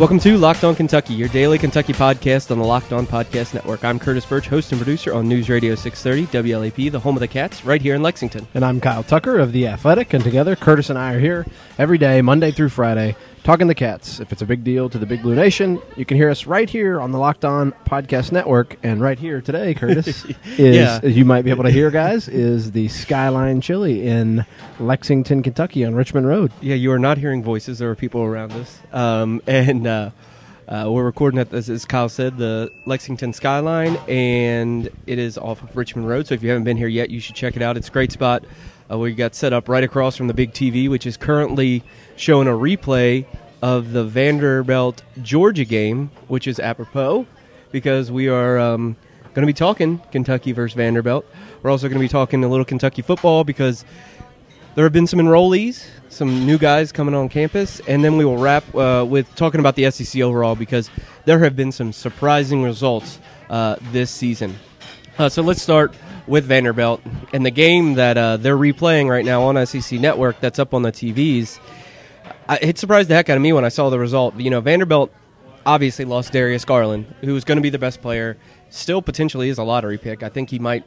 Welcome to Locked On Kentucky, your daily Kentucky podcast on the Locked On Podcast Network. I'm Curtis Burch, host and producer on News Radio 630 WLAP, the home of the Cats, right here in Lexington. And I'm Kyle Tucker of The Athletic, and together, Curtis and I are here every day, Monday through Friday, talking the Cats. If it's a big deal to the Big Blue Nation, you can hear us right here on the Locked On Podcast Network. And right here today, Curtis, is, Yeah. as you might be able to hear, guys, is the Skyline Chili in Lexington, Kentucky on Richmond Road. Yeah, you are not hearing voices. There are people around us. Um, and uh, uh, we're recording at this, as Kyle said, the Lexington Skyline, and it is off of Richmond Road. So if you haven't been here yet, you should check it out. It's a great spot. Uh, we got set up right across from the big TV, which is currently showing a replay of the Vanderbilt Georgia game, which is apropos because we are um, going to be talking Kentucky versus Vanderbilt. We're also going to be talking a little Kentucky football because there have been some enrollees, some new guys coming on campus, and then we will wrap uh, with talking about the SEC overall because there have been some surprising results uh, this season. Uh, so let's start with Vanderbilt and the game that uh, they're replaying right now on SEC Network. That's up on the TVs. I, it surprised the heck out of me when I saw the result. You know, Vanderbilt obviously lost Darius Garland, who was going to be the best player. Still potentially is a lottery pick. I think he might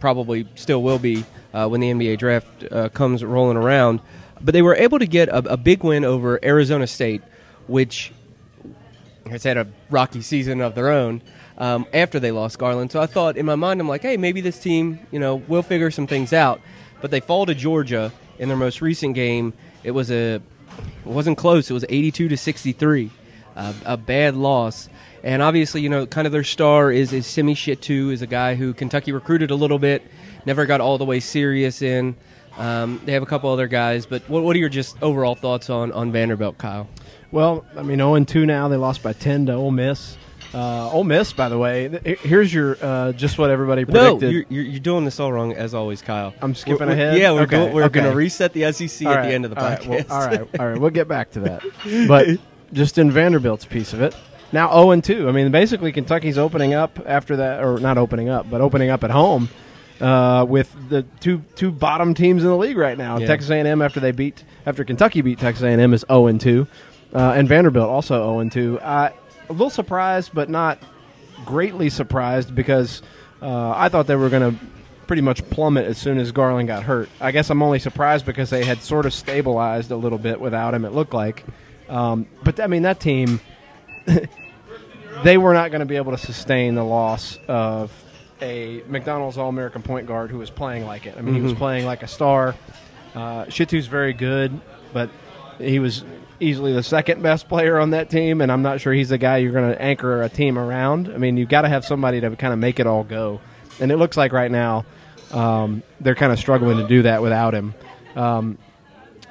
probably still will be uh, when the NBA draft uh, comes rolling around. But they were able to get a, a big win over Arizona State, which has had a rocky season of their own um, after they lost Garland. So I thought in my mind, I'm like, hey, maybe this team, you know, will figure some things out. But they fall to Georgia in their most recent game. It was a, it wasn't close. It was 82 to 63, uh, a bad loss. And obviously, you know, kind of their star is is Simi Shittu, is a guy who Kentucky recruited a little bit, never got all the way serious in. Um, they have a couple other guys, but what, what are your just overall thoughts on, on Vanderbilt, Kyle? Well, I mean, 0 2 now. They lost by 10 to Ole Miss. Uh, Ole Miss, by the way, here's your uh, just what everybody predicted. you're, you're, you're doing this all wrong as always, Kyle. I'm skipping We're- we're- ahead? Yeah, we're Okay, go, we're okay. going to reset the SEC All at right, the end of the all right, podcast. well, all right, all right. We'll get back to that. But just in Vanderbilt's piece of it, now 0 and 2. I mean, basically, Kentucky's opening up after that, or not opening up, but opening up at home uh, with the two two bottom teams in the league right now. Yeah. Texas A&M after they beat after Kentucky beat Texas A&M is 0 and 2, uh, and Vanderbilt also 0 and 2. Uh, a little surprised, but not greatly surprised because uh, I thought they were going to pretty much plummet as soon as Garland got hurt. I guess I'm only surprised because they had sort of stabilized a little bit without him. It looked like, um, but I mean that team, they were not going to be able to sustain the loss of a McDonald's All American point guard who was playing like it. I mean, he was playing like a star. Uh, Shittu's very good, but he was easily the second best player on that team, and I'm not sure he's the guy you're going to anchor a team around. I mean, you've got to have somebody to kind of make it all go, and it looks like right now um, they're kind of struggling to do that without him. Um,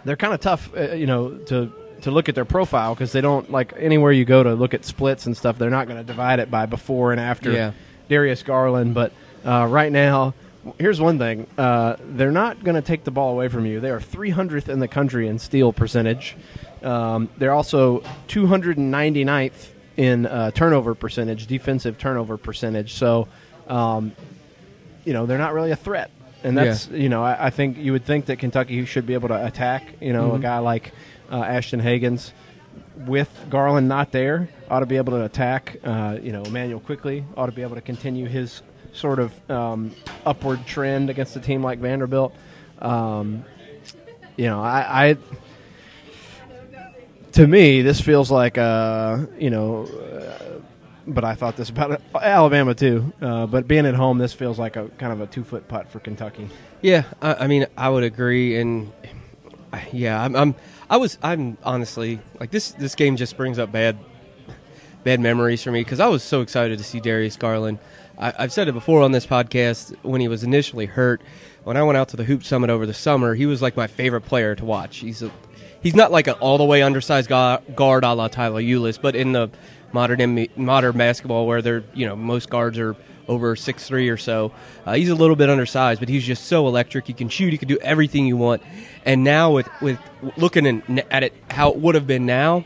they're kind of tough, uh, you know, to to look at their profile because they don't like anywhere you go to look at splits and stuff. They're not going to divide it by before and after Yeah. Darius Garland. But uh, right now, here's one thing: uh, they're not going to take the ball away from you. They are 300th in the country in steal percentage. Um, they're also 299th in uh, turnover percentage, defensive turnover percentage. So, um, you know, they're not really a threat. And that's, you know, I, I think you would think that Kentucky should be able to attack, you know, a guy like uh, Ashton Hagans with Garland not there, ought to be able to attack. Uh, you know, Emmanuel Quickley ought to be able to continue his sort of um, upward trend against a team like Vanderbilt. Um, you know, I, I to me this feels like uh, you know. Uh, but I thought this about Alabama too. Uh, but being at home, this feels like a kind of a two foot putt for Kentucky. Yeah, I, I mean, I would agree, and yeah, I'm, I'm, I was, I'm honestly like this. This game just brings up bad, bad memories for me because I was so excited to see Darius Garland. I, I've said it before on this podcast when he was initially hurt. When I went out to the Hoop Summit over the summer, he was like my favorite player to watch. He's a, he's not like an all the way undersized guard, a la Tyler Ulis, but in the modern modern basketball where they're you know most guards are over six three or so. Uh, he's a little bit undersized, but he's just so electric. He can shoot. He can do everything you want. And now with with looking in, at it, how it would have been now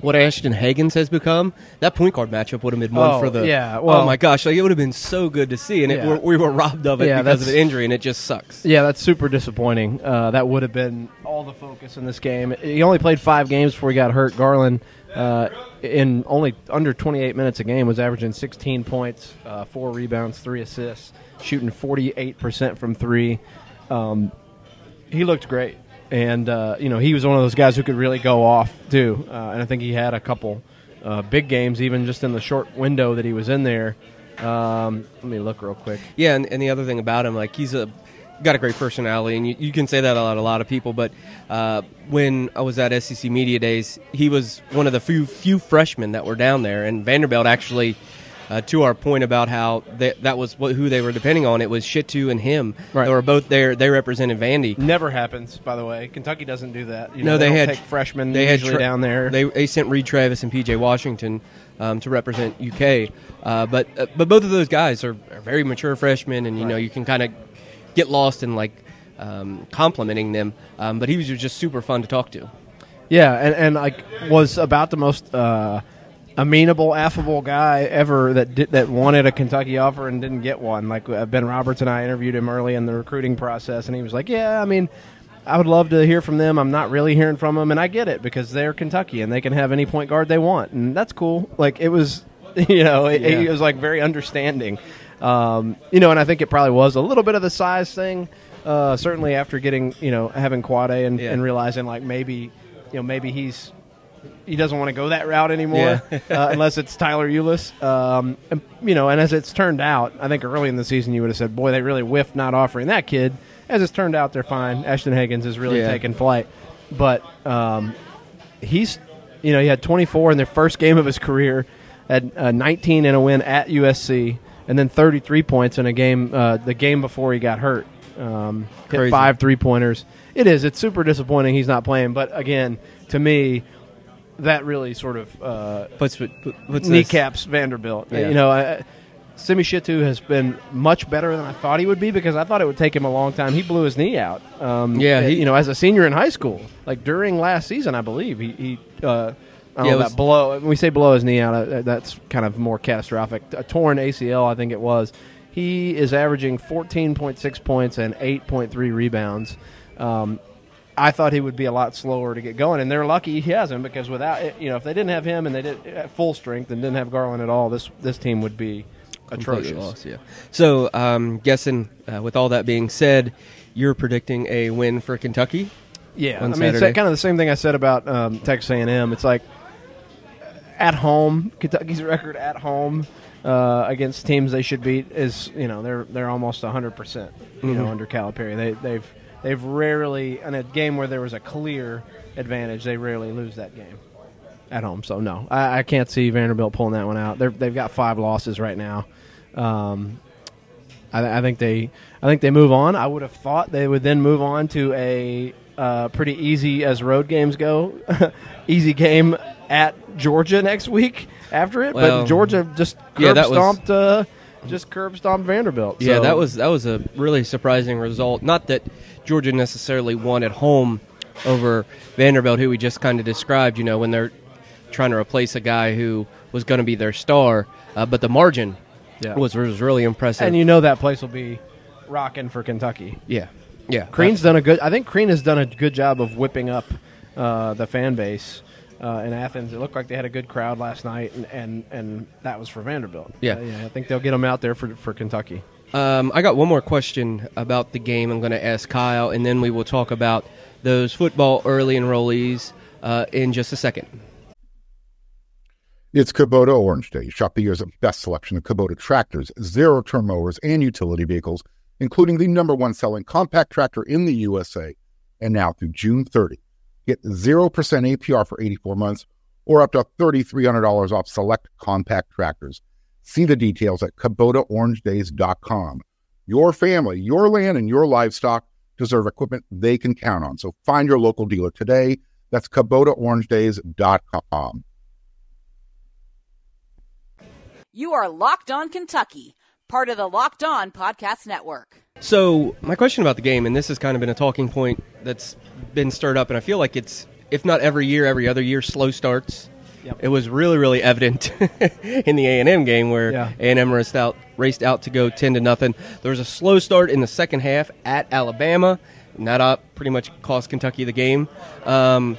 what Ashton Hagans has become, that point guard matchup would have been one Oh, for the. yeah, oh my gosh, like it would have been so good to see, and it, Yeah. we're, we were robbed of it Yeah, because of an injury, and it just sucks. Yeah, that's super disappointing. Uh, that would have been all the focus in this game. He only played five games before he got hurt. Garland, uh, in only under 28 minutes a game, was averaging 16 points, uh, four rebounds, three assists, shooting 48% from three. Um, he looked great. And, uh, you know, he was one of those guys who could really go off, too. Uh, and I think he had a couple uh, big games, even just in the short window that he was in there. Um, let me look real quick. Yeah, and, and the other thing about him, like he's a got a great personality, and you, you can say that about a lot of people. But uh, when I was at SEC Media Days, he was one of the few few freshmen that were down there, and Vanderbilt actually. Uh, to our point about how that that was what, who they were depending on, it was Shittu and him. Right. They were both there. They represented Vandy. Never happens, by the way. Kentucky doesn't do that. You No, know, they, don't had take freshmen They had tra- down there. They, they sent Reid Travis and PJ Washington um, to represent UK. Uh, but uh, but both of those guys are, are very mature freshmen, and you know you can kind of get lost in like um, complimenting them. Um, but he was just super fun to talk to. yeah, and, and like was about the most uh, amenable, affable guy ever that did, that wanted a Kentucky offer and didn't get one. Like uh, Ben Roberts and I interviewed him early in the recruiting process, and he was like, "Yeah, I mean." I would love to hear from them. I'm not really hearing from them, and I get it because they're Kentucky and they can have any point guard they want, and that's cool. Like it was, you know, it, Yeah. it was like very understanding, um, you know, and I think it probably was a little bit of the size thing. Uh, certainly after getting, you know, having Quade and, Yeah. and realizing like maybe, you know, maybe he's he doesn't want to go that route anymore Yeah. uh, unless it's Tyler Ulis. Um, and, you know, and as it's turned out, I think early in the season you would have said, "Boy, they really whiffed not offering that kid." As it's turned out, they're fine. Ashton Hagans is really Yeah. taking flight, but um, he's, you know, he had 24 in their first game of his career, had uh, 19 in a win at USC, and then 33 points in a game uh, the game before he got hurt. Um, hit five three pointers. It is. It's super disappointing he's not playing. But again, to me, that really sort of uh, Puts, puts this- Vanderbilt. Yeah. You know, I, Simi Shittu has been much better than I thought he would be because I thought it would take him a long time. He blew his knee out. Um, Yeah, he- you know, as a senior in high school, like during last season, I believe he. he uh, I don't Yeah, know it blow. When we say blow his knee out, uh, that's kind of more catastrophic. A torn ACL, I think it was. He is averaging 14.6 points and 8.3 rebounds. Um, I thought he would be a lot slower to get going, and they're lucky he hasn't because without you know if they didn't have him and they did at full strength and didn't have Garland at all, this this team would be atrocious. lost, yeah. So, um, guessing uh, with all that being said, you're predicting a win for Kentucky. Yeah, I mean it's kind of the same thing I said about um, Texas A&M. It's like at home, Kentucky's record at home uh, against teams they should beat is you know they're they're almost hundred percent you know under Calipari. They they've they've rarely in a game where there was a clear advantage. They rarely lose that game at home. So no, I, I can't see Vanderbilt pulling that one out. They're, they've got five losses right now. Um, I, I think they I think they move on. I would have thought they would then move on to a uh, pretty easy as road games go, easy game at Georgia next week after it. Well, but Georgia just curb yeah, that was- stomped uh, just curb stomped Vanderbilt. Yeah, So- that was that was a really surprising result. Not that Georgia necessarily won at home over Vanderbilt, who we just kind of described. You know, when they're trying to replace a guy who was going to be their star, uh, but the margin Yeah. was was really impressive. and you know that place will be rocking for Kentucky. yeah, yeah. Crean's done a good. I think Crean has done a good job of whipping up uh, the fan base uh, in Athens. It looked like they had a good crowd last night, and and, and that was for Vanderbilt. Yeah. Uh, yeah. I think they'll get them out there for for Kentucky. Um, I got one more question about the game. I'm going to ask Kyle, and then we will talk about those football early enrollees uh, in just a second. It's Kubota Orange Day. Shop the year's best selection of Kubota tractors, zero turn mowers, and utility vehicles, including the number one selling compact tractor in the USA. And now through June 30, get 0% APR for 84 months or up to $3,300 off select compact tractors. See the details at KubotaOrangeDays.com. Your family, your land, and your livestock deserve equipment they can count on. So find your local dealer today. That's KubotaOrangeDays.com. You are Locked On Kentucky, part of the Locked On Podcast Network. So, my question about the game, and this has kind of been a talking point that's been stirred up, and I feel like it's, if not every year, every other year, slow starts. Yep. It was really, really evident in the A and M game where Yeah. A and M raced out, raced out to go ten to nothing. There was a slow start in the second half at Alabama, and that uh, pretty much cost Kentucky the game. Um,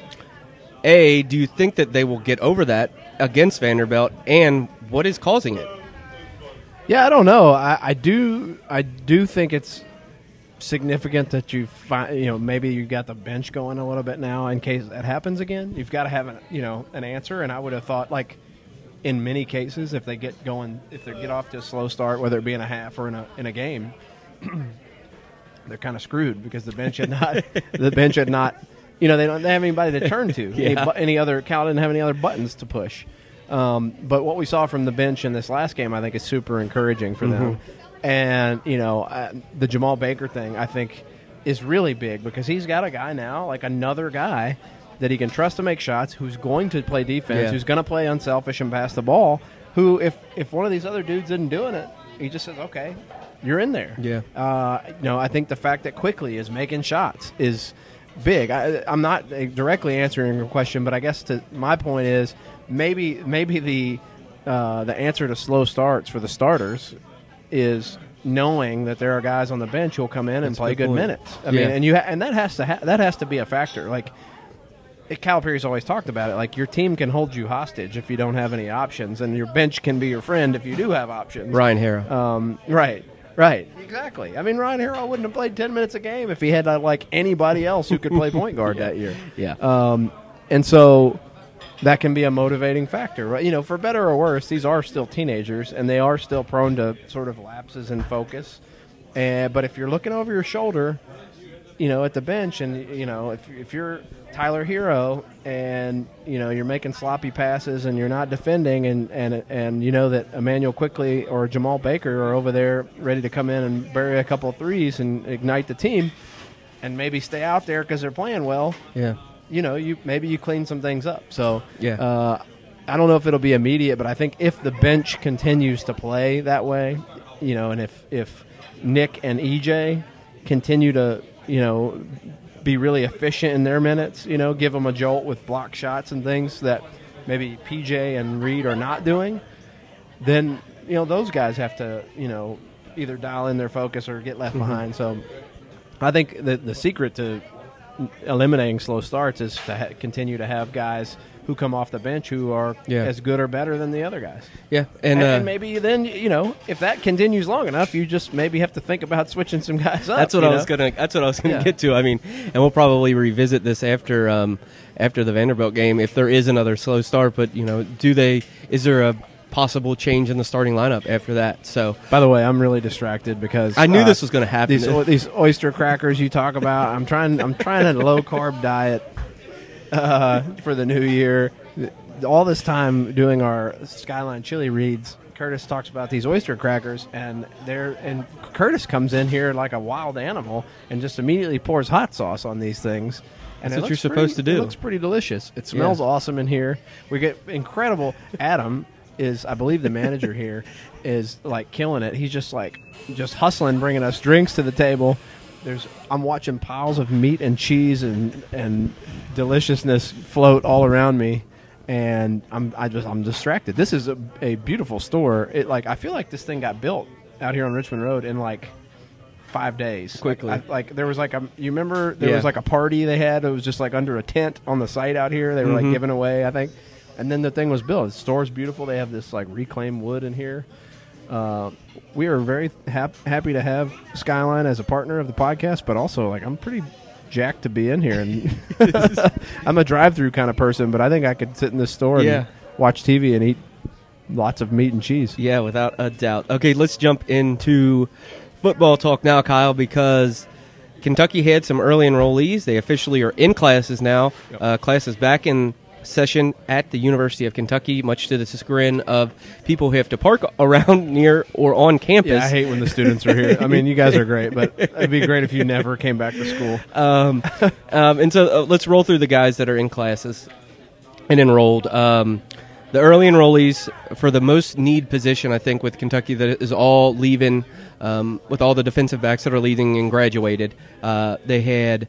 a, do you think that they will get over that against Vanderbilt, and what is causing it? Yeah, I don't know. I, I do. I do think it's significant that you find. You know, maybe you got the bench going a little bit now in case that happens again. You've got to have an you know an answer. And I would have thought like in many cases, if they get going, if they get off to a slow start, whether it be in a half or in a in a game, they're kind of screwed because the bench had not the bench had not. You know, they don't they have anybody to turn to. any, Yeah. bu- any other Cal didn't have any other buttons to push. Um, but what we saw from the bench in this last game, I think, is super encouraging for them. And you know, uh, the Jemarl Baker thing, I think, is really big because he's got a guy now, like another guy that he can trust to make shots, who's going to play defense, Yeah. who's going to play unselfish and pass the ball. Who, if if one of these other dudes isn't doing it, he just says, "Okay, you're in there." Yeah. Uh, you know, I think the fact that Quickley is making shots is big. I, I'm not uh, directly answering your question, but I guess to my point is maybe maybe the uh, the answer to slow starts for the starters is knowing that there are guys on the bench who'll come in and That's play good good minutes. I Yeah. mean, and you ha- and that has to ha- that has to be a factor. Like it- Calipari's always talked about it. Like your team can hold you hostage if you don't have any options, and your bench can be your friend if you do have options. Ryan Harrow. Um, right. Right. Exactly. I mean, Ryan Harrow wouldn't have played ten minutes a game if he had uh, like anybody else who could play point guard that year. yeah. Um, and so that can be a motivating factor, right? You know, for better or worse, these are still teenagers and they are still prone to sort of lapses in focus. And but if you're looking over your shoulder, you know, at the bench, and you know, if if you're Tyler Herro and you know you're making sloppy passes and you're not defending, and and and you know that Emmanuel Quickley or Jemarl Baker are over there ready to come in and bury a couple threes and ignite the team, and maybe stay out there because they're playing well yeah. You know, you maybe you clean some things up. So Yeah. uh, I don't know if it'll be immediate, but I think if the bench continues to play that way, you know, and if if Nick and EJ continue to you know be really efficient in their minutes, you know, give them a jolt with block shots and things that maybe PJ and Reid are not doing, then you know those guys have to you know either dial in their focus or get left behind. So I think the the secret to eliminating slow starts is to ha- continue to have guys who come off the bench who are Yeah. as good or better than the other guys. Yeah. And, And, uh, and maybe then you know if that continues long enough, you just maybe have to think about switching some guys up. That's what I know? was gonna. That's what I was gonna Yeah. get to. I mean, and we'll probably revisit this after um, after the Vanderbilt game if there is another slow start. But you know, do they? Is there a possible change in the starting lineup after that? So By the way, I'm really distracted because I knew uh, this was going to happen. these o- these oyster crackers you talk about. I'm trying. I'm trying a low carb diet uh, for the new year. All this time doing our Skyline chili reads, Curtis talks about these oyster crackers, and they're and Curtis comes in here like a wild animal and just immediately pours hot sauce on these things. And That's what you're supposed pretty- to do. It looks pretty delicious. It smells Yeah. awesome in here. We get incredible. Adam is, I believe, the manager here is like killing it. He's just like just hustling, bringing us drinks to the table. There's I'm watching piles of meat and cheese and and deliciousness float all around me, and I'm I just I'm distracted. This is a, a beautiful store. It like I feel like this thing got built out here on Richmond Road in like five days Quickly. Like, I, like there was like a you remember there Yeah. was like a party they had. It was just like under a tent on the site out here. They were Mm-hmm. like giving away, I think. And then the thing was built. The store's beautiful. They have this like reclaimed wood in here. Uh, we are very hap- happy to have Skyline as a partner of the podcast, but also like I'm pretty jacked to be in here. And I'm a drive-through kind of person, but I think I could sit in this store and watch TV and eat lots of meat and cheese. Yeah, without a doubt. Okay, let's jump into football talk now, Kyle, because Kentucky had some early enrollees. They officially are in classes now. Uh, classes back in session at the University of Kentucky, much to the chagrin of people who have to park around near or on campus. Yeah, I hate when the students are here. I mean, you guys are great, but it'd be great if you never came back to school. Um, um, and so uh, let's roll through the guys that are in classes and enrolled. Um, the early enrollees for the most need position, I think, with Kentucky that is all leaving, um, with all the defensive backs that are leaving and graduated. Uh, they had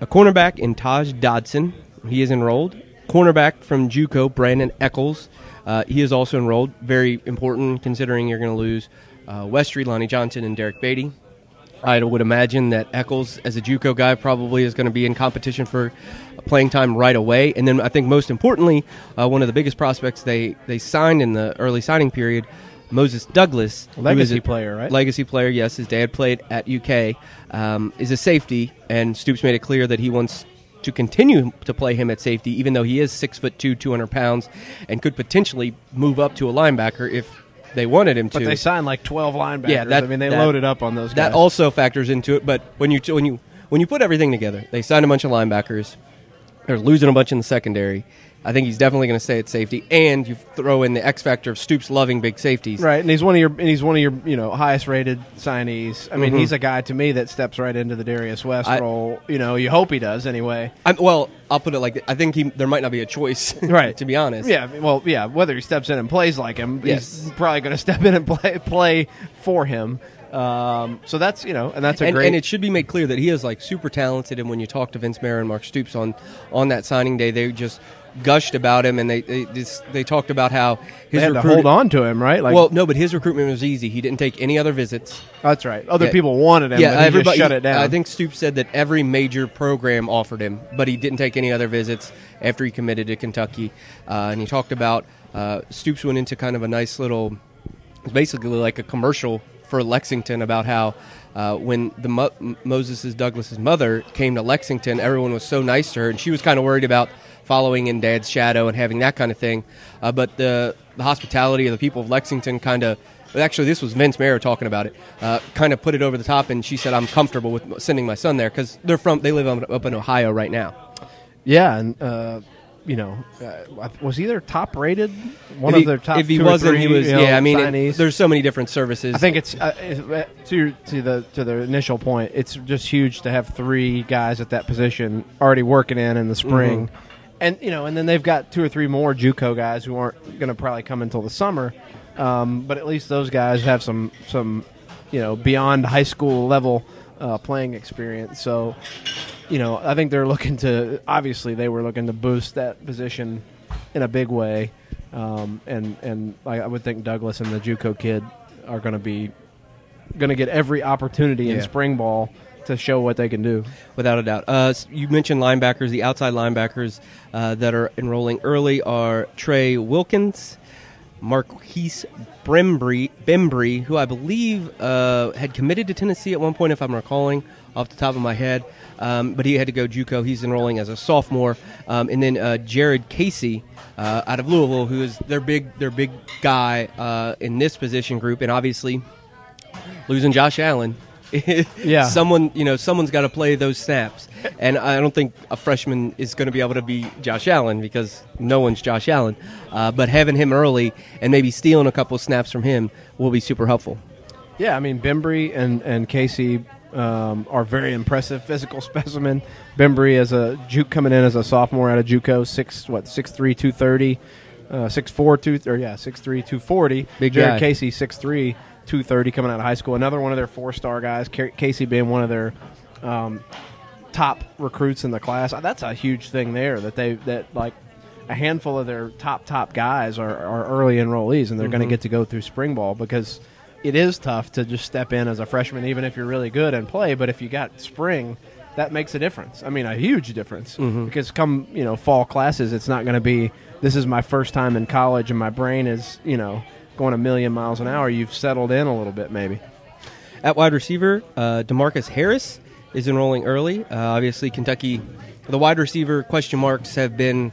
a cornerback in Taj Dodson. He is enrolled. Cornerback from JUCO, Brandin Echols. Uh, he is also enrolled. Very important considering you're going to lose uh, Westry, Lonnie Johnson, and Derrick Baity. I would imagine that Eccles, as a JUCO guy, probably is going to be in competition for playing time right away. And then I think most importantly, uh, one of the biggest prospects they, they signed in the early signing period, Moses Douglass, Legacy a player, right? Legacy player, yes. His dad played at UK. Um, is a safety, and Stoops made it clear that he wants to continue to play him at safety, even though he is six foot two, two hundred pounds, and could potentially move up to a linebacker if they wanted him to. But they signed like twelve linebackers. Yeah, that- I mean, they that- loaded up on those. that also factors into it. But when you when you when you put everything together, they signed a bunch of linebackers. They're losing a bunch in the secondary. I think he's definitely going to stay at safety, and you throw in the X factor of Stoops loving big safeties. Right, and he's one of your and he's one of your you know highest rated signees. I mean, Mhm. he's a guy to me that steps right into the Darius West I- role. You know, you hope he does anyway. I'm, well, I'll put it like I think he, there might not be a choice, Right. to be honest. Yeah, well, yeah. Whether he steps in and plays like him, Yes. he's probably going to step in and play play for him. Um, so that's you know, and that's a and, great. and it should be made clear that he is like super talented. And when you talk to Vince Marrow and Mark Stoops on on that signing day, they just gushed about him, and they they just, they talked about how his they had to hold on to him, right? Like, well, no, but his recruitment was easy. He didn't take any other visits. that's right. Other Yeah. people wanted him, yeah, everybody just shut it down. I think Stoops said that every major program offered him, but he didn't take any other visits after he committed to Kentucky. Uh, and he talked about uh, Stoops went into kind of a nice little, it's basically like a commercial for Lexington about how uh, when the Mo- Moses Douglass's mother came to Lexington, everyone was so nice to her, and she was kind of worried about following in Dad's shadow and having that kind of thing. Uh, but the the hospitality of the people of Lexington kind of actually this was Vince Marrow talking about it. Uh, kind of put it over the top, and she said, "I'm comfortable with sending my son there because they're from they live up in Ohio right now." yeah, and uh, you know, uh, was he their top rated? One if of he, their top. if he two or wasn't, three, he was. you know, yeah, I mean, it- there's so many different services. I think it's uh, uh, to to the to the initial point. It's just huge to have three guys at that position already working in in the spring, Mm-hmm. and you know, and then they've got two or three more JUCO guys who aren't going to probably come until the summer. Um, but at least those guys have some some you know beyond high school level uh, playing experience. So you know, I think they're looking to obviously they were looking to boost that position in a big way, um, and and I, I would think Douglass and the JUCO kid are going to be going to get every opportunity in spring ball to show what they can do. without a doubt. Uh, you mentioned linebackers. The outside linebackers uh, that are enrolling early are Trey Wilkins, Marquise Bembry, Bembry who I believe uh, had committed to Tennessee at one point, if I'm recalling off the top of my head. Um, but he had to go JUCO. He's enrolling as a sophomore, um, and then uh, Jared Casey uh, out of Louisville, who is their big their big guy uh, in this position group, and obviously losing Josh Allen. Yeah. someone you know someone's got to play those snaps, and I don't think a freshman is going to be able to be Josh Allen because no one's Josh Allen. Uh, but having him early and maybe stealing a couple snaps from him will be super helpful. Yeah, I mean Bembry and and Casey um, are very impressive physical specimen. Bembry as a juke coming in as a sophomore out of JUCO, six what six three two thirty, uh, six four two or yeah six three two forty. Big Jared guy. Casey six three two thirty coming out of high school. Another one of their four star guys. Ca- Casey being one of their um, top recruits in the class. That's a huge thing there that they that like a handful of their top top guys are, are early enrollees and they're going to get to go through spring ball because it is tough to just step in as a freshman even if you're really good and play but if you got spring that makes a difference. I mean a huge difference because come you know fall classes it's not going to be this is my first time in college and my brain is you know going a million miles an hour. You've settled in a little bit maybe. At wide receiver, uh, Demarcus Harris is enrolling early. Uh, obviously, Kentucky, the wide receiver question marks have been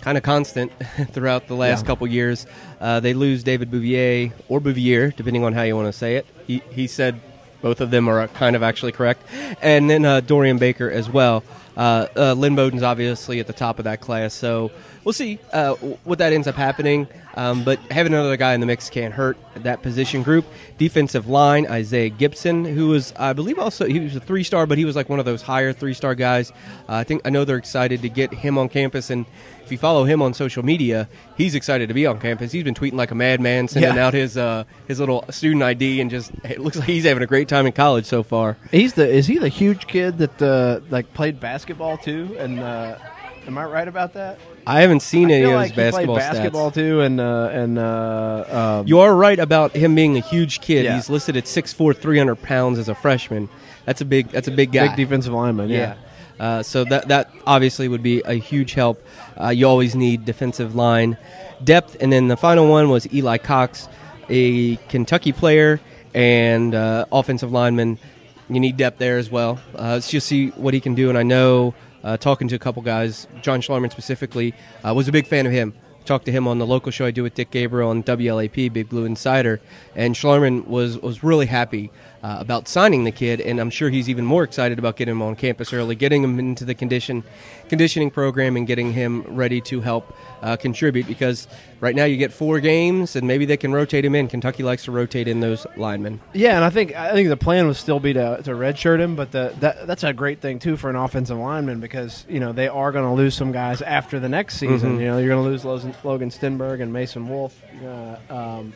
kind of constant throughout the last Yeah. couple years. Uh, they lose David Bouvier or Bouvier, depending on how you want to say it. He, he said both of them are kind of actually correct. And then uh, Dorian Baker as well. Uh, uh, Lynn Bowden's obviously at the top of that class, so we'll see uh, what that ends up happening. Um, but having another guy in the mix can't hurt that position group. Defensive line, Isaiah Gibson, who was, I believe, also he was a three star, but he was like one of those higher three star guys. Uh, I think I know they're excited to get him on campus, and if you follow him on social media, he's excited to be on campus. He's been tweeting like a madman, sending Yeah. out his uh, his little student ID, and just it looks like he's having a great time in college so far. He's the is he the huge kid that uh, like played basketball too? And uh, am I right about that? I haven't seen I any of like his basketball, played basketball stats. too, and uh, and uh, um, You are right about him being a huge kid. Yeah. He's listed at 6'4", 300 pounds as a freshman. That's a big. That's a big guy. big defensive lineman. Yeah. Uh, so that that obviously would be a huge help. Uh, you always need defensive line depth, and then the final one was Eli Cox, a Kentucky player and uh, offensive lineman. You need depth there as well. Uh, let's just see what he can do. And I know, uh, talking to a couple guys, John Schlarman specifically, uh, was a big fan of him. Talked to him on the local show I do with Dick Gabriel on WLAP, Big Blue Insider, and Schlarman was was really happy uh, about signing the kid, and I'm sure he's even more excited about getting him on campus early, getting him into the condition conditioning program, and getting him ready to help uh, contribute. Because right now you get four games, and maybe they can rotate him in. Kentucky likes to rotate in those linemen. Yeah, and I think I think the plan would still be to, to redshirt him, but the, that that's a great thing too for an offensive lineman because you know they are going to lose some guys after the next season. You know you're going to lose Logan, Logan Stenberg and Mason Wolf. Uh, um,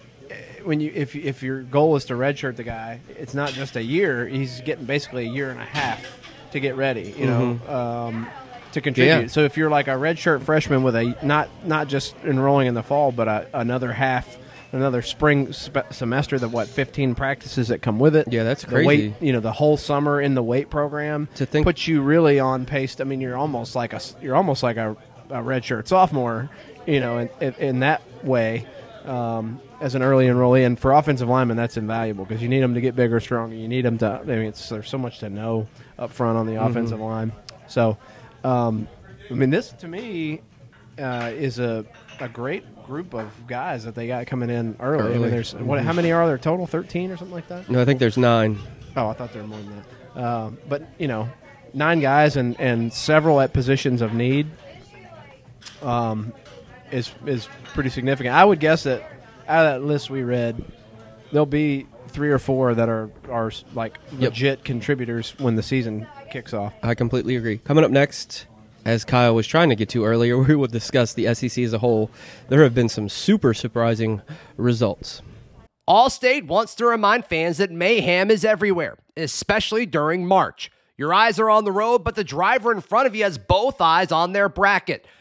when you if if your goal is to redshirt the guy, it's not just a year. He's getting basically a year and a half to get ready. You know. Um, to contribute. Yeah. So if you're like a redshirt freshman with a not not just enrolling in the fall, but a, another half, another spring spe- semester, the what 15 practices that come with it. Yeah, that's crazy. weight, you know, the whole summer in the weight program To think- puts you really on pace. I mean, you're almost like a you're almost like a, a redshirt sophomore. You know, in, in, in that way. Um, as an early enrollee, and for offensive linemen, that's invaluable because you need them to get bigger, stronger. You need them to. I mean, it's, there's so much to know up front on the Mm-hmm. offensive line. So, um, I mean, this to me uh, is a a great group of guys that they got coming in early. I mean, there's what? How many are there total? Thirteen or something like that? No, I think there's nine. Oh, I thought there were more than that. Um, but you know, nine guys and, and several at positions of need um, is is pretty significant. I would guess that out of that list we read, there'll be three or four that are are like Yep. legit contributors when the season kicks off. I completely agree. Coming up next, as Kyle was trying to get to earlier, we will discuss the SEC as a whole. There have been some super surprising results. Allstate wants to remind fans that mayhem is everywhere, especially during March. Your eyes are on the road, but the driver in front of you has both eyes on their bracket.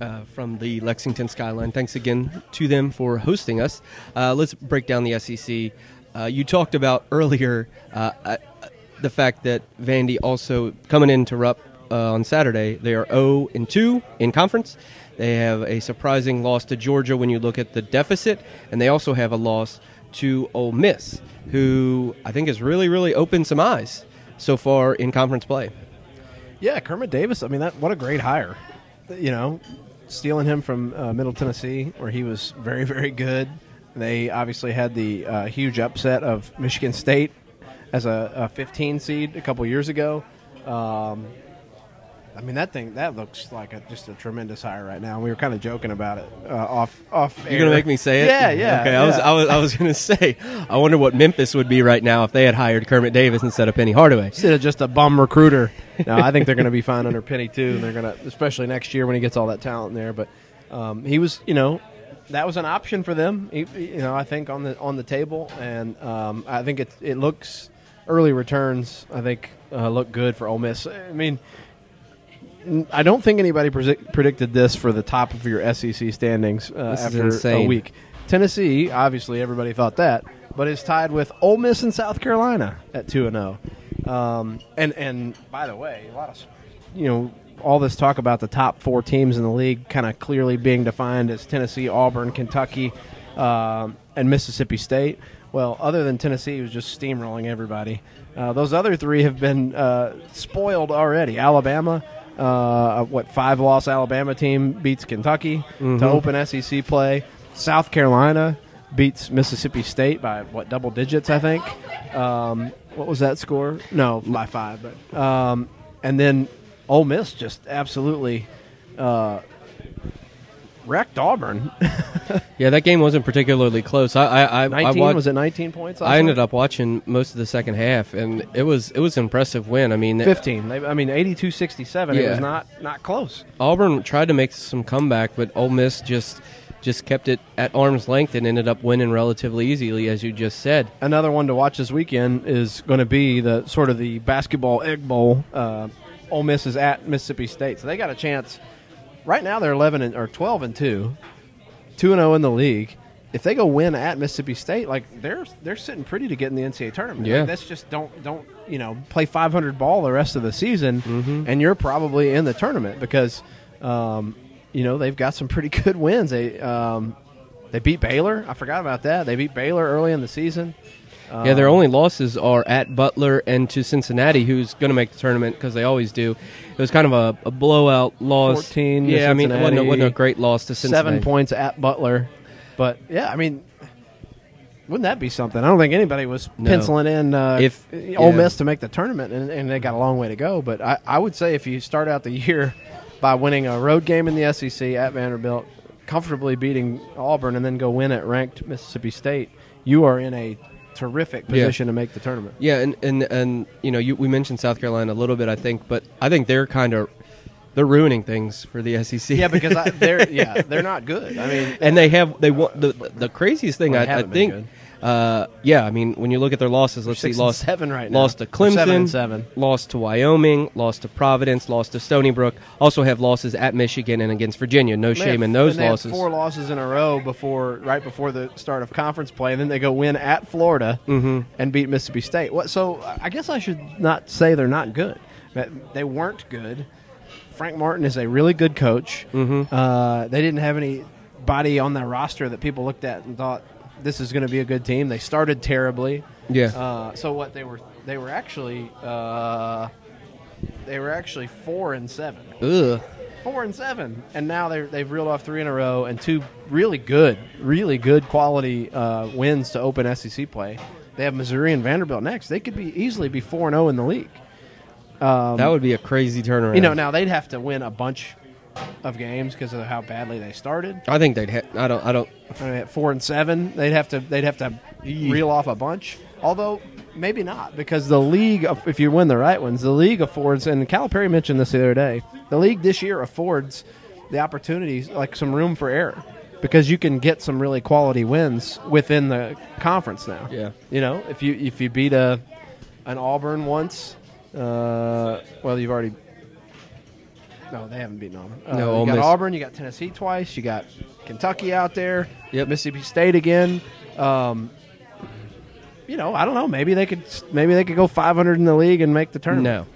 uh, from the Lexington Skyline. Thanks again to them for hosting us. Uh, let's break down the SEC. Uh, you talked about earlier uh, uh, the fact that Vandy also coming into Rupp uh, on Saturday. They are 0 and 2 in conference. They have a surprising loss to Georgia when you look at the deficit, and they also have a loss to Ole Miss, who I think has really, really opened some eyes so far in conference play. Yeah, Kermit Davis. I mean, that what a great hire. You know, stealing him from uh, Middle Tennessee, where he was very, very good. They obviously had the uh, huge upset of Michigan State as a, a 15 seed a couple years ago. Um, I mean, that thing that looks like a, just a tremendous hire right now. We were kind of joking about it uh, off off. You're gonna make me say it? Yeah, yeah. Okay, I was. I was, I was gonna say. I wonder what Memphis would be right now if they had hired Kermit Davis instead of Penny Hardaway. instead of just a bum recruiter. No, I think they're going to be fine under Penny too. And they're going to, especially next year when he gets all that talent there. But um, he was, you know, that was an option for them. He, you know, I think on the on the table, and um, I think it it looks early returns. I think uh, look good for Ole Miss. I mean. I don't think anybody predict- predicted this for the top of your SEC standings uh, after a week. Tennessee, obviously, everybody thought that, but is tied with Ole Miss and South Carolina at two and zero. Um, and and by the way, a lot of you know all this talk about the top four teams in the league kind of clearly being defined as Tennessee, Auburn, Kentucky, um, and Mississippi State. Well, other than Tennessee, who's just steamrolling everybody, uh, those other three have been uh, spoiled already. Alabama, uh, what five loss Alabama team beats Kentucky to open SEC play. South Carolina beats Mississippi State by what double digits, I think. Um, what was that score? No, by five. But um, and then Ole Miss just absolutely uh, wrecked Auburn. Yeah, that game wasn't particularly close. I I, I, I watched- was it? Nineteen points. last I ended up watching most of the second half, and it was it was an impressive win. I mean, fifteen. They, I mean, 82-67. It was not not close. Auburn tried to make some comeback, but Ole Miss just just kept it at arm's length and ended up winning relatively easily, as you just said. Another one to watch this weekend is going to be the sort of the basketball egg bowl. Uh, Ole Miss is at Mississippi State, so they got a chance. Right now, they're eleven and, or twelve and two, two and zero in the league. If they go win at Mississippi State, like they're they're sitting pretty to get in the NCAA tournament. Yeah. Like, that's just don't don't you know play five hundred ball the rest of the season, Mm-hmm. and you're probably in the tournament because um, you know they've got some pretty good wins. They um, they beat Baylor. I forgot about that. They beat Baylor early in the season. Yeah, their only losses are at Butler and to Cincinnati, who's going to make the tournament because they always do. It was kind of a, a blowout loss. 14 to yeah, I mean, it wasn't, a, wasn't a great loss to Cincinnati. seven points at Butler. But yeah, I mean, wouldn't that be something? I don't think anybody was No. penciling in uh, If- Ole yeah. Miss to make the tournament, and, and they got a long way to go. But I, I would say if you start out the year by winning a road game in the SEC at Vanderbilt, comfortably beating Auburn, and then go win at ranked Mississippi State, you are in a terrific Yeah. position to make the tournament. Yeah, and and and you know, you, we mentioned South Carolina a little bit, I think, but I think they're kind of they're ruining things for the SEC. Yeah, because I, they're yeah they're not good. I mean, and they have they want the the craziest thing Well, I, I haven't think. Uh, yeah, I mean, when you look at their losses, let's six see, lost seven right now. lost to Clemson, seven seven. lost to Wyoming, lost to Providence, lost to Stony Brook. Also have losses at Michigan and against Virginia. No shame have- in those and they have losses. four losses in a row before, right before the start of conference play, and then they go win at Florida Mm-hmm. and beat Mississippi State. What? So I guess I should not say they're not good. They weren't good. Frank Martin is a really good coach. Mm-hmm. Uh, they didn't have anybody on their roster that people looked at and thought this is going to be a good team. They started terribly. Yeah. Uh, so what they were they were actually uh, they were actually four and seven Ugh. four and seven, and now they they've reeled off three in a row and two really good, really good quality uh, wins to open SEC play. They have Missouri and Vanderbilt next. They could be easily be four and zero in the league. that would be a crazy turnaround. Um, You know, now they'd have to win a bunch of games because of how badly they started. I think they'd. Ha- I don't. I don't. I mean, at four and seven, they'd have to they'd have to reel off a bunch. Although maybe not because the league, of- if you win the right ones, the league affords. And Calipari mentioned this the other day. The league this year affords the opportunities like some room for error because you can get some really quality wins within the conference now. Yeah. you know if you if you beat a an Auburn once, uh, well you've already. No, they haven't beaten Auburn. Uh, No, you Ole got Miss. Auburn. You got Tennessee twice. You got Kentucky out there. Yep. Mississippi State again. Um, you know, I don't know. Maybe they could. Maybe they could go 500 in the league and make the tournament. No,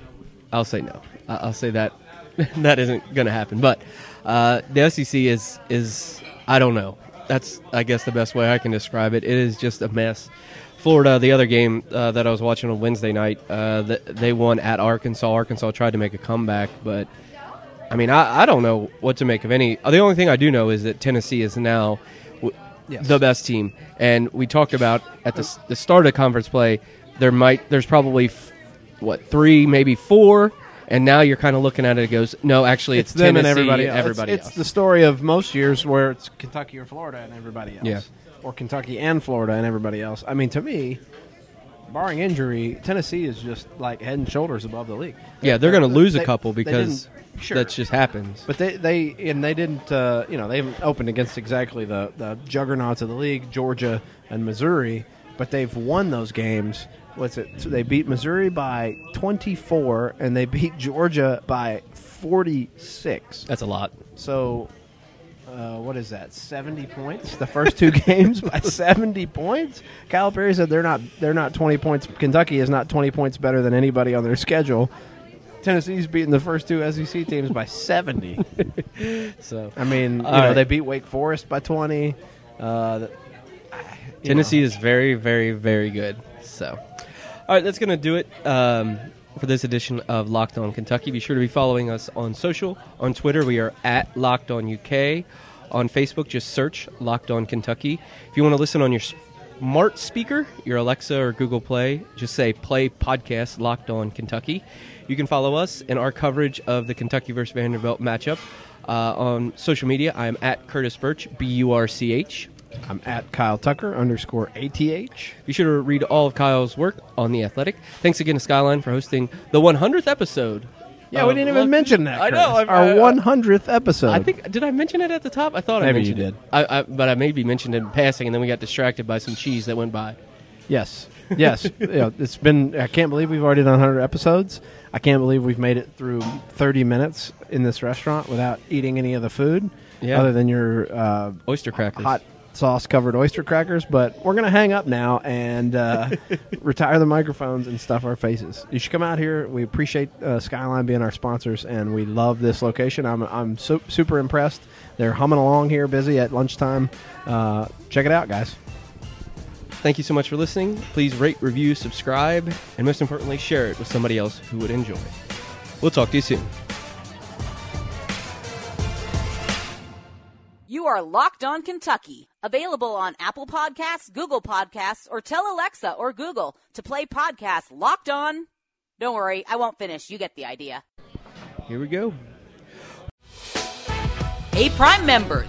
I'll say no. I'll say that that isn't going to happen. But uh, the SEC is is I don't know. That's I guess the best way I can describe it. It is just a mess. Florida, the other game uh, that I was watching on Wednesday night, uh, they won at Arkansas. Arkansas tried to make a comeback, but I mean, I, I don't know what to make of any. Uh, the only thing I do know is that Tennessee is now w- Yes. the best team, and we talked about at the, s- the start of conference play. There might there's probably f- what three, maybe four, and now you're kind of looking at it. It goes, no, actually, It's, it's, them and everybody else. Everybody it's, else. it's the story of most years where it's Kentucky or Florida and everybody else. Yeah. Or Kentucky and Florida and everybody else. I mean, to me, barring injury, Tennessee is just like head and shoulders above the league. yeah, they're going to lose a They- couple they because sure. that just happens. But they, they and they didn't uh, you know they haven't opened against exactly the, the juggernauts of the league Georgia and Missouri but they've won those games. What's it? So they beat Missouri by 24 and they beat Georgia by 46 That's a lot. so uh, what is that? 70 points? The first two games by 70 points? Calipari said they're not they're not 20 points. Kentucky is not 20 points better than anybody on their schedule Tennessee's beating the first two SEC teams by 70. So I mean, you know, right. they beat Wake Forest by 20. Uh, Tennessee know. is very, very, very good. So, all right, that's going to do it um, for this edition of Locked On Kentucky. Be sure to be following us on social. On Twitter, we are at Locked On UK. On Facebook, just search Locked On Kentucky. If you want to listen on your smart speaker, your Alexa or Google Play, just say Play Podcast Locked On Kentucky. You can follow us in our coverage of the Kentucky versus Vanderbilt matchup. Uh, on social media, I am at Curtis Burch, B U R C H. I'm at Kyle Tucker underscore ATH. Be sure to read all of Kyle's work on The Athletic. Thanks again to Skyline for hosting the 100th episode. Yeah, we didn't even mention that. I know. Curtis. I- Our 100th episode. I think did I mention it at the top? I thought I Maybe you mentioned did. it. I, I, but I maybe mentioned it in passing, and then we got distracted by some cheese that went by. Yes. Yes. yeah, it's been, I can't believe we've already done 100 episodes. I can't believe we've made it through 30 minutes in this restaurant without eating any of the food Yeah. other than your uh, Oyster crackers. hot sauce covered oyster crackers. But we're going to hang up now and uh, retire the microphones and stuff our faces. You should come out here. We appreciate uh, Skyline being our sponsors and we love this location. I'm, I'm su- super impressed. They're humming along here, busy at lunchtime. Uh, check it out, guys. Thank you so much for listening. Please rate, review, subscribe, and most importantly, share it with somebody else who would enjoy. We'll talk to you soon. You are Locked On Kentucky, available on Apple Podcasts, Google Podcasts, or tell Alexa or Google to play podcast Locked On. Don't worry, I won't finish. You get the idea. Here we go. Hey, Prime members,